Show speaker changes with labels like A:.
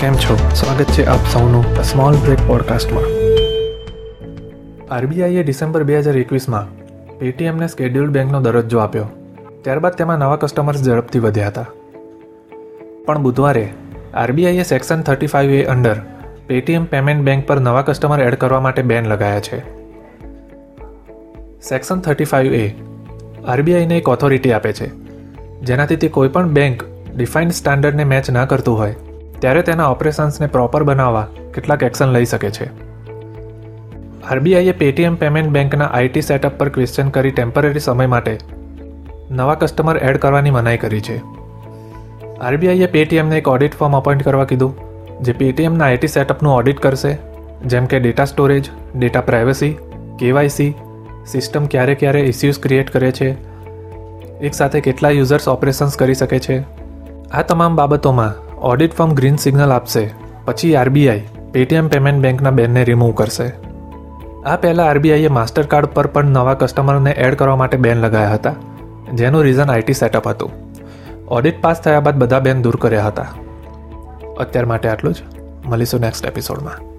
A: કેમ છો? સ્વાગત છે આપ સૌનું સ્મોલ બ્રેક પોડકાસ્ટમાં આરબીઆઈએ ડિસેમ્બર બે હજાર એકવીસમાં પેટીએમને સ્કેડ્યુલ્ડ બેંકનો દરજ્જો આપ્યો. ત્યારબાદ તેમાં નવા કસ્ટમર્સ ઝડપથી વધ્યા હતા. પણ બુધવારે આરબીઆઈએ section thirty five A under Paytm payment bank પર નવા કસ્ટમર એડ કરવા માટે બેન લગાયા છે. સેક્શન થર્ટી ફાઇવ એ આરબીઆઈને એક ઓથોરિટી આપે છે. જેનાથી તે કોઈપણ બેંક ડિફાઇન્ડ સ્ટાન્ડર્ડને મેચ ના કરતું હોય. ત્યારે તેના ઓપરેશન્સને પ્રોપર બનાવવા કેટલાક એક્શન લઈ શકે છે. આરબીઆઈએ પેટીએમ પેમેન્ટ બેંકના આઈટી સેટઅપ પર ક્વેશ્ચન કરી ટેમ્પરરી સમય માટે નવા કસ્ટમર એડ કરવાની મનાઈ કરી છે. આરબીઆઈએ પેટીએમને એક ઓડિટ ફોર્મ અપોઇન્ટ કરવા કીધું, જે પેટીએમના આઈટી સેટઅપનું ઓડિટ કરશે, જેમ કે data storage, data privacy, KYC, system ક્યારે ક્યારે ઇસ્યુઝ ક્રિએટ કરે છે, એકસાથે કેટલા યુઝર્સ ઓપરેશન્સ કરી શકે છે. આ તમામ બાબતોમાં ઓડિટ ફર્મ ગ્રીન સિગ્નલ આપશે. પછી આરબીઆઈ પેટીએમ પેમેન્ટ બેંકના બેનને રિમૂવ કરશે. આ પહેલાં આરબીઆઈએ માસ્ટર કાર્ડ પર પણ નવા કસ્ટમરને એડ કરવા માટે બેન લગાવ્યા હતા, જેનું રીઝન આઈટી સેટઅપ હતું. ઓડિટ પાસ થયા બાદ બધા બેન દૂર કર્યા હતા. અત્યાર માટે આટલું જ. મળીશું નેક્સ્ટ એપિસોડમાં